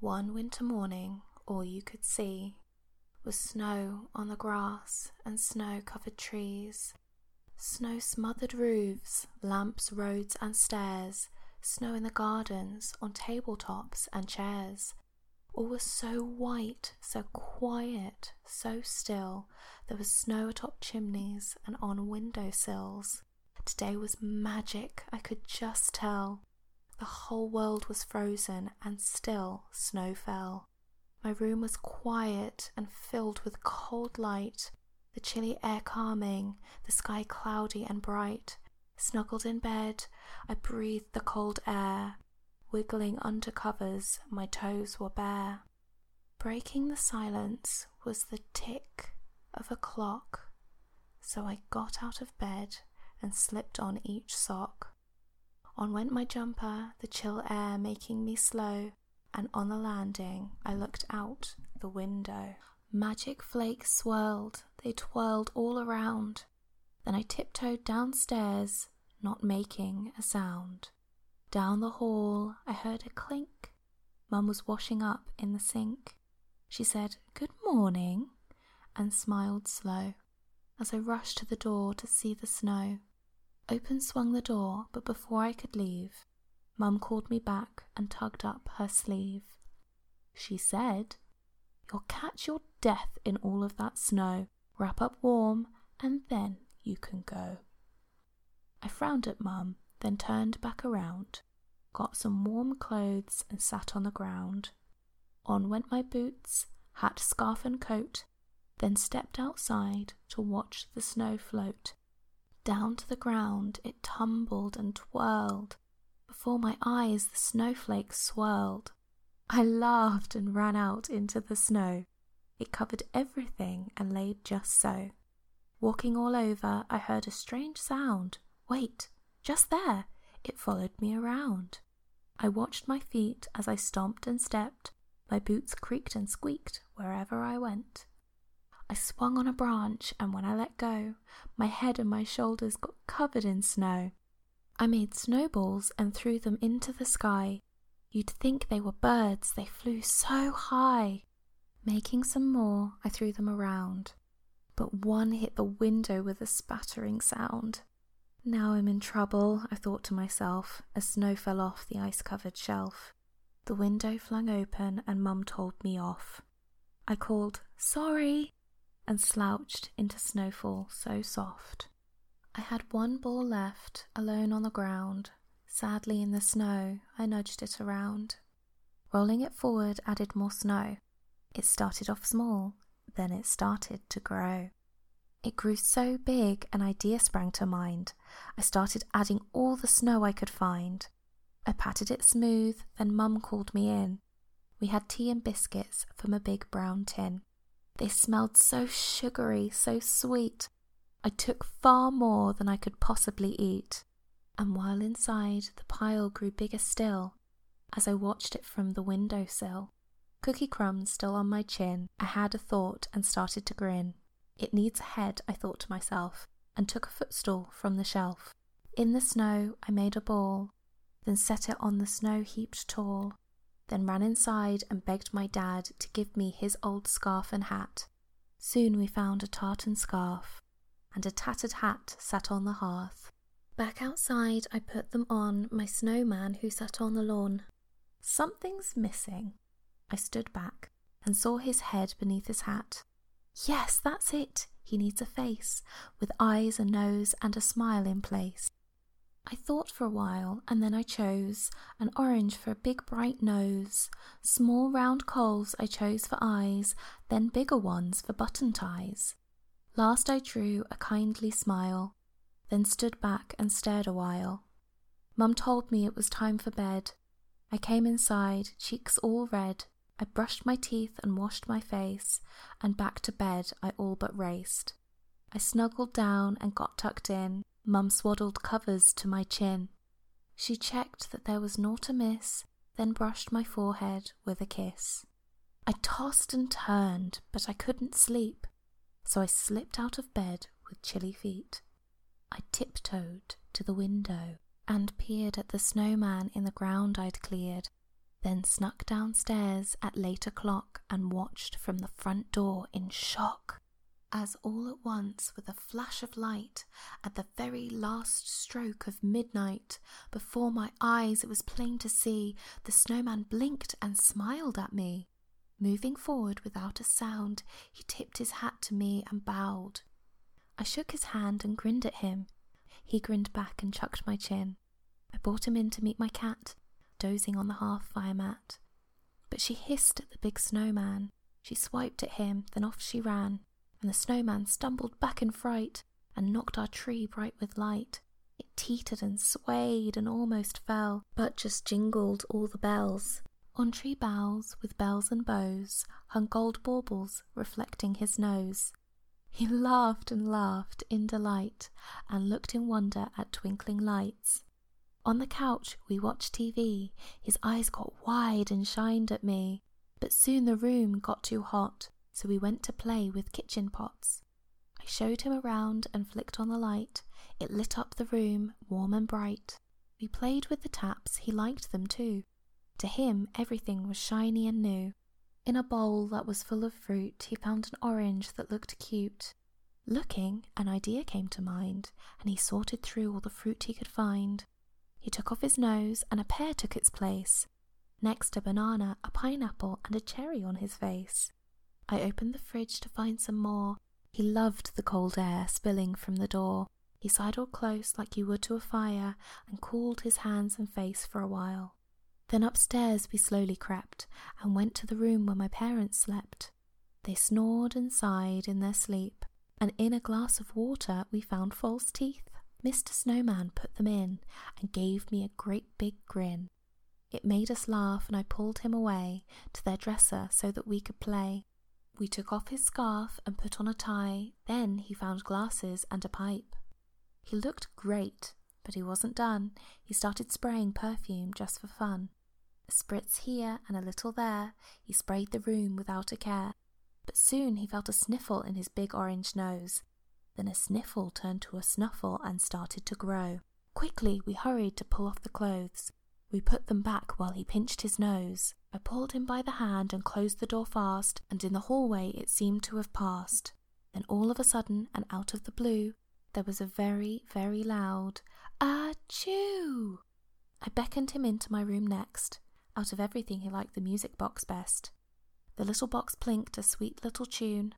One winter morning, all you could see was snow on the grass and snow covered trees, snow smothered roofs, lamps, roads, and stairs, snow in the gardens, on tabletops and chairs. All was so white, so quiet, so still. There was snow atop chimneys and on window sills. Today was magic, I could just tell. The whole world was frozen and still snow fell. My room was quiet and filled with cold light, the chilly air calming, the sky cloudy and bright. Snuggled in bed, I breathed the cold air. Wiggling under covers, my toes were bare. Breaking the silence was the tick of a clock, so I got out of bed and slipped on each sock. On went my jumper, the chill air making me slow, and on the landing I looked out the window. Magic flakes swirled, they twirled all around. Then I tiptoed downstairs, not making a sound. Down the hall I heard a clink. Mum was washing up in the sink. She said, Good morning, and smiled slow as I rushed to the door to see the snow. Open swung the door, but before I could leave, Mum called me back and tugged up her sleeve. She said, You'll catch your death in all of that snow. Wrap up warm, and then you can go. I frowned at Mum, then turned back around, got some warm clothes, and sat on the ground. On went my boots, hat, scarf, and coat, then stepped outside to watch the snow float. Down to the ground it tumbled and twirled. Before my eyes the snowflakes swirled. I laughed and ran out into the snow. It covered everything and laid just so. Walking all over, I heard a strange sound. Wait, just there. It followed me around. I watched my feet as I stomped and stepped. My boots creaked and squeaked wherever I went. I swung on a branch, and when I let go, my head and my shoulders got covered in snow. I made snowballs and threw them into the sky. You'd think they were birds, they flew so high. Making some more, I threw them around, but one hit the window with a spattering sound. Now I'm in trouble, I thought to myself as snow fell off the ice covered shelf. The window flung open and Mum told me off. I called, Sorry, and slouched into snowfall so soft. I had one ball left, alone on the ground. Sadly, in the snow, I nudged it around. Rolling it forward added more snow. It started off small, then it started to grow. It grew so big, an idea sprang to mind. I started adding all the snow I could find. I patted it smooth, then Mum called me in. We had tea and biscuits from a big brown tin. They smelled so sugary, so sweet. I took far more than I could possibly eat, and while inside the pile grew bigger still, as I watched it from the window sill. Cookie crumbs still on my chin, I had a thought and started to grin. It needs a head, I thought to myself, and took a footstool from the shelf. In the snow I made a ball, then set it on the snow heaped tall then ran inside and begged my dad to give me his old scarf and hat. Soon we found a tartan scarf, and a tattered hat sat on the hearth. Back outside, I put them on my snowman who sat on the lawn. Something's missing. I stood back and saw his head beneath his hat. Yes, that's it. He needs a face, with eyes, a nose, and a smile in place. I thought for a while, and then I chose an orange for a big bright nose. Small round coals I chose for eyes, then bigger ones for button ties. Last I drew a kindly smile, then stood back and stared a while. Mum told me it was time for bed. I came inside, cheeks all red. I brushed my teeth and washed my face, and back to bed I all but raced. I snuggled down and got tucked in. Mum swaddled covers to my chin. She checked that there was naught amiss, then brushed my forehead with a kiss. I tossed and turned, but I couldn't sleep, so I slipped out of bed with chilly feet. I tiptoed to the window and peered at the snowman in the ground I'd cleared. then snuck downstairs at late o'clock and watched from the front door in shock. As all at once, with a flash of light, at the very last stroke of midnight, before my eyes it was plain to see, the snowman blinked and smiled at me. Moving forward without a sound, he tipped his hat to me and bowed. I shook his hand and grinned at him. He grinned back and chucked my chin. I brought him in to meet my cat, dozing on the hearth fire mat. But she hissed at the big snowman. She swiped at him, then off she ran, and the snowman stumbled back in fright and knocked our tree bright with light. It teetered and swayed and almost fell, but just jingled all the bells. On tree boughs, with bells and bows, hung gold baubles reflecting his nose. He laughed and laughed in delight and looked in wonder at twinkling lights. On the couch we watched TV. His eyes got wide and shined at me. But soon the room got too hot, so we went to play with kitchen pots. I showed him around and flicked on the light. It lit up the room, warm and bright. We played with the taps, he liked them too. To him, everything was shiny and new. In a bowl that was full of fruit, he found an orange that looked cute. Looking, an idea came to mind, and he sorted through all the fruit he could find. He took off his nose, and a pear took its place. Next, a banana, a pineapple, and a cherry on his face. I opened the fridge to find some more. He loved the cold air spilling from the door. He sidled close like you would to a fire and cooled his hands and face for a while. Then upstairs we slowly crept and went to the room where my parents slept. They snored and sighed in their sleep, and in a glass of water we found false teeth. Mr. Snowman put them in and gave me a great big grin. It made us laugh, and I pulled him away to their dresser so that we could play. We took off his scarf and put on a tie, then he found glasses and a pipe. He looked great, but he wasn't done. He started spraying perfume just for fun. A spritz here and a little there, he sprayed the room without a care. But soon he felt a sniffle in his big orange nose, then a sniffle turned to a snuffle and started to grow. Quickly we hurried to pull off the clothes. We put them back while he pinched his nose. I pulled him by the hand and closed the door fast, and in the hallway it seemed to have passed. Then all of a sudden, and out of the blue, there was a very, very loud Achoo! I beckoned him into my room next. Out of everything, he liked the music box best. The little box plinked a sweet little tune,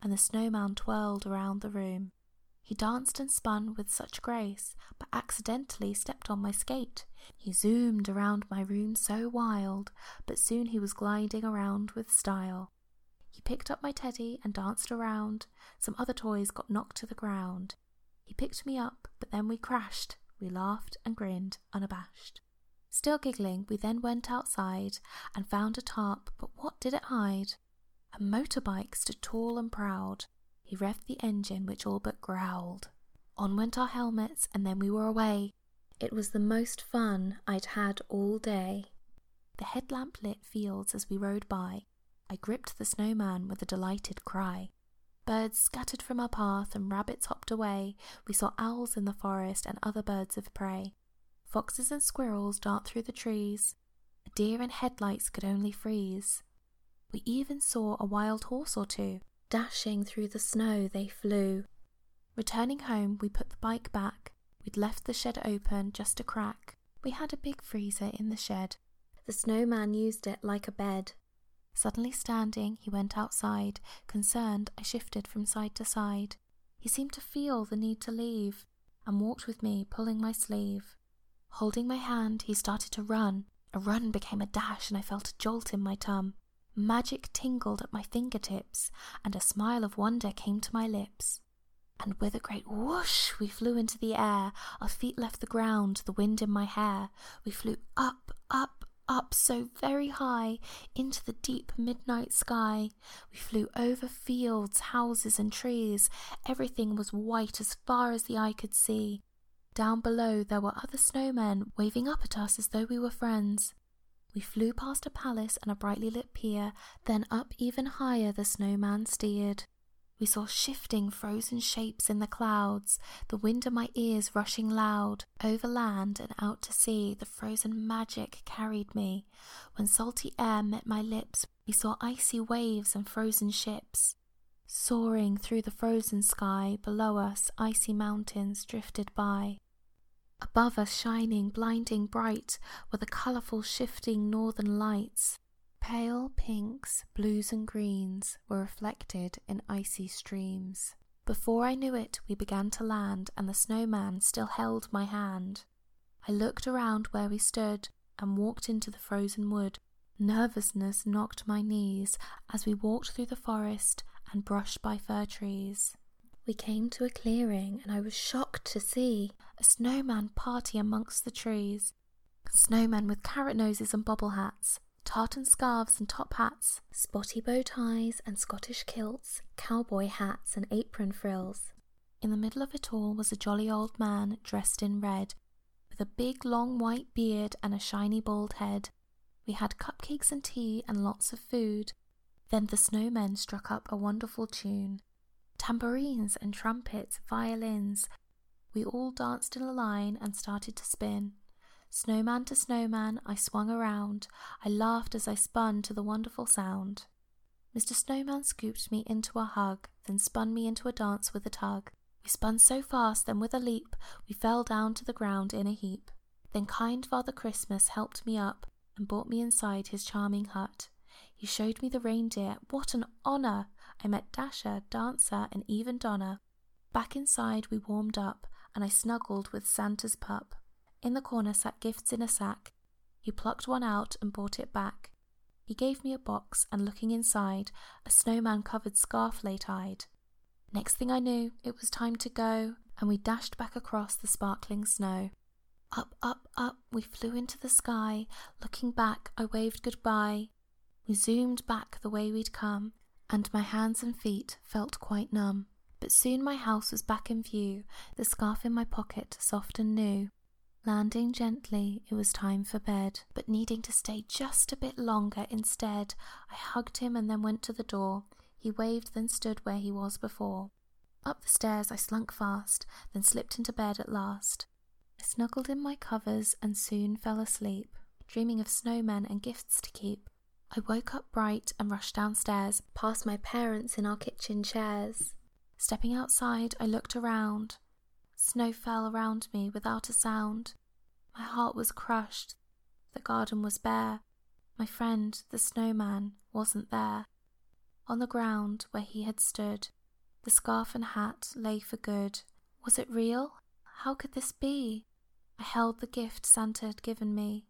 and the snowman twirled around the room. He danced and spun with such grace, but accidentally stepped on my skate. He zoomed around my room so wild, but soon he was gliding around with style. He picked up my teddy and danced around. Some other toys got knocked to the ground. He picked me up, but then we crashed. We laughed and grinned, unabashed. Still giggling, we then went outside and found a tarp, but what did it hide? A motorbike stood tall and proud. He revved the engine, which all but growled. On went our helmets, and then we were away. It was the most fun I'd had all day. The headlamp lit fields as we rode by. I gripped the snowman with a delighted cry. Birds scattered from our path and rabbits hopped away. We saw owls in the forest and other birds of prey. Foxes and squirrels dart through the trees. A deer in headlights could only freeze. We even saw a wild horse or two. Dashing through the snow they flew. Returning home, we put the bike back. We'd left the shed open just a crack. We had a big freezer in the shed. The snowman used it like a bed. Suddenly standing, he went outside. Concerned, I shifted from side to side. He seemed to feel the need to leave and walked with me, pulling my sleeve. Holding my hand, he started to run. A run became a dash, and I felt a jolt in my tum. Magic tingled at my fingertips, and a smile of wonder came to my lips. And with a great whoosh, we flew into the air. Our feet left the ground, the wind in my hair. We flew up, up, up so very high into the deep midnight sky. We flew over fields, houses, and trees. Everything was white as far as the eye could see. Down below there were other snowmen waving up at us as though we were friends. We flew past a palace and a brightly lit pier, then up even higher the snowman steered. We saw shifting frozen shapes in the clouds, the wind in my ears rushing loud. Over land and out to sea, the frozen magic carried me. When salty air met my lips, we saw icy waves and frozen ships. Soaring through the frozen sky, below us, icy mountains drifted by. Above us, shining, blinding bright, were the colourful, shifting northern lights. Pale pinks, blues, and greens were reflected in icy streams. Before I knew it, we began to land, and the snowman still held my hand. I looked around where we stood and walked into the frozen wood. Nervousness knocked my knees as we walked through the forest and brushed by fir trees. We came to a clearing, and I was shocked to see a snowman party amongst the trees. Snowmen with carrot noses and bobble hats, tartan scarves and top hats, spotty bow ties and Scottish kilts, cowboy hats and apron frills. In the middle of it all was a jolly old man dressed in red, with a big long white beard and a shiny bald head. We had cupcakes and tea and lots of food. Then the snowmen struck up a wonderful tune. Tambourines and trumpets, violins. We all danced in a line and started to spin. Snowman to snowman, I swung around. I laughed as I spun to the wonderful sound. Mr. Snowman scooped me into a hug, then spun me into a dance with a tug. We spun so fast, then with a leap, we fell down to the ground in a heap. Then kind Father Christmas helped me up and brought me inside his charming hut. He showed me the reindeer. What an honour! I met Dasher, Dancer, and even Donner. Back inside we warmed up, and I snuggled with Santa's pup. In the corner sat gifts in a sack. He plucked one out and brought it back. He gave me a box, and looking inside, a snowman covered scarf lay tied. Next thing I knew, it was time to go, and we dashed back across the sparkling snow. Up, up, up, we flew into the sky. Looking back, I waved goodbye. We zoomed back the way we'd come, and my hands and feet felt quite numb. But soon my house was back in view, the scarf in my pocket, soft and new. Landing gently, it was time for bed, but needing to stay just a bit longer instead, I hugged him and then went to the door. He waved, then stood where he was before. Up the stairs I slunk fast, then slipped into bed at last. I snuggled in my covers and soon fell asleep, dreaming of snowmen and gifts to keep. I woke up bright and rushed downstairs, past my parents in our kitchen chairs. Stepping outside, I looked around. Snow fell around me without a sound. My heart was crushed. The garden was bare. My friend, the snowman, wasn't there. On the ground where he had stood, the scarf and hat lay for good. Was it real? How could this be? I held the gift Santa had given me.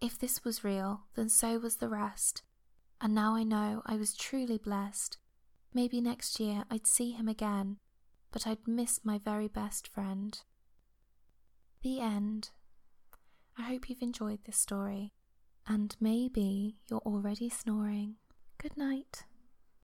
If this was real, then so was the rest. And now I know I was truly blessed. Maybe next year I'd see him again but I'd miss my very best friend. The end. I hope you've enjoyed this story, and maybe you're already snoring. Good night.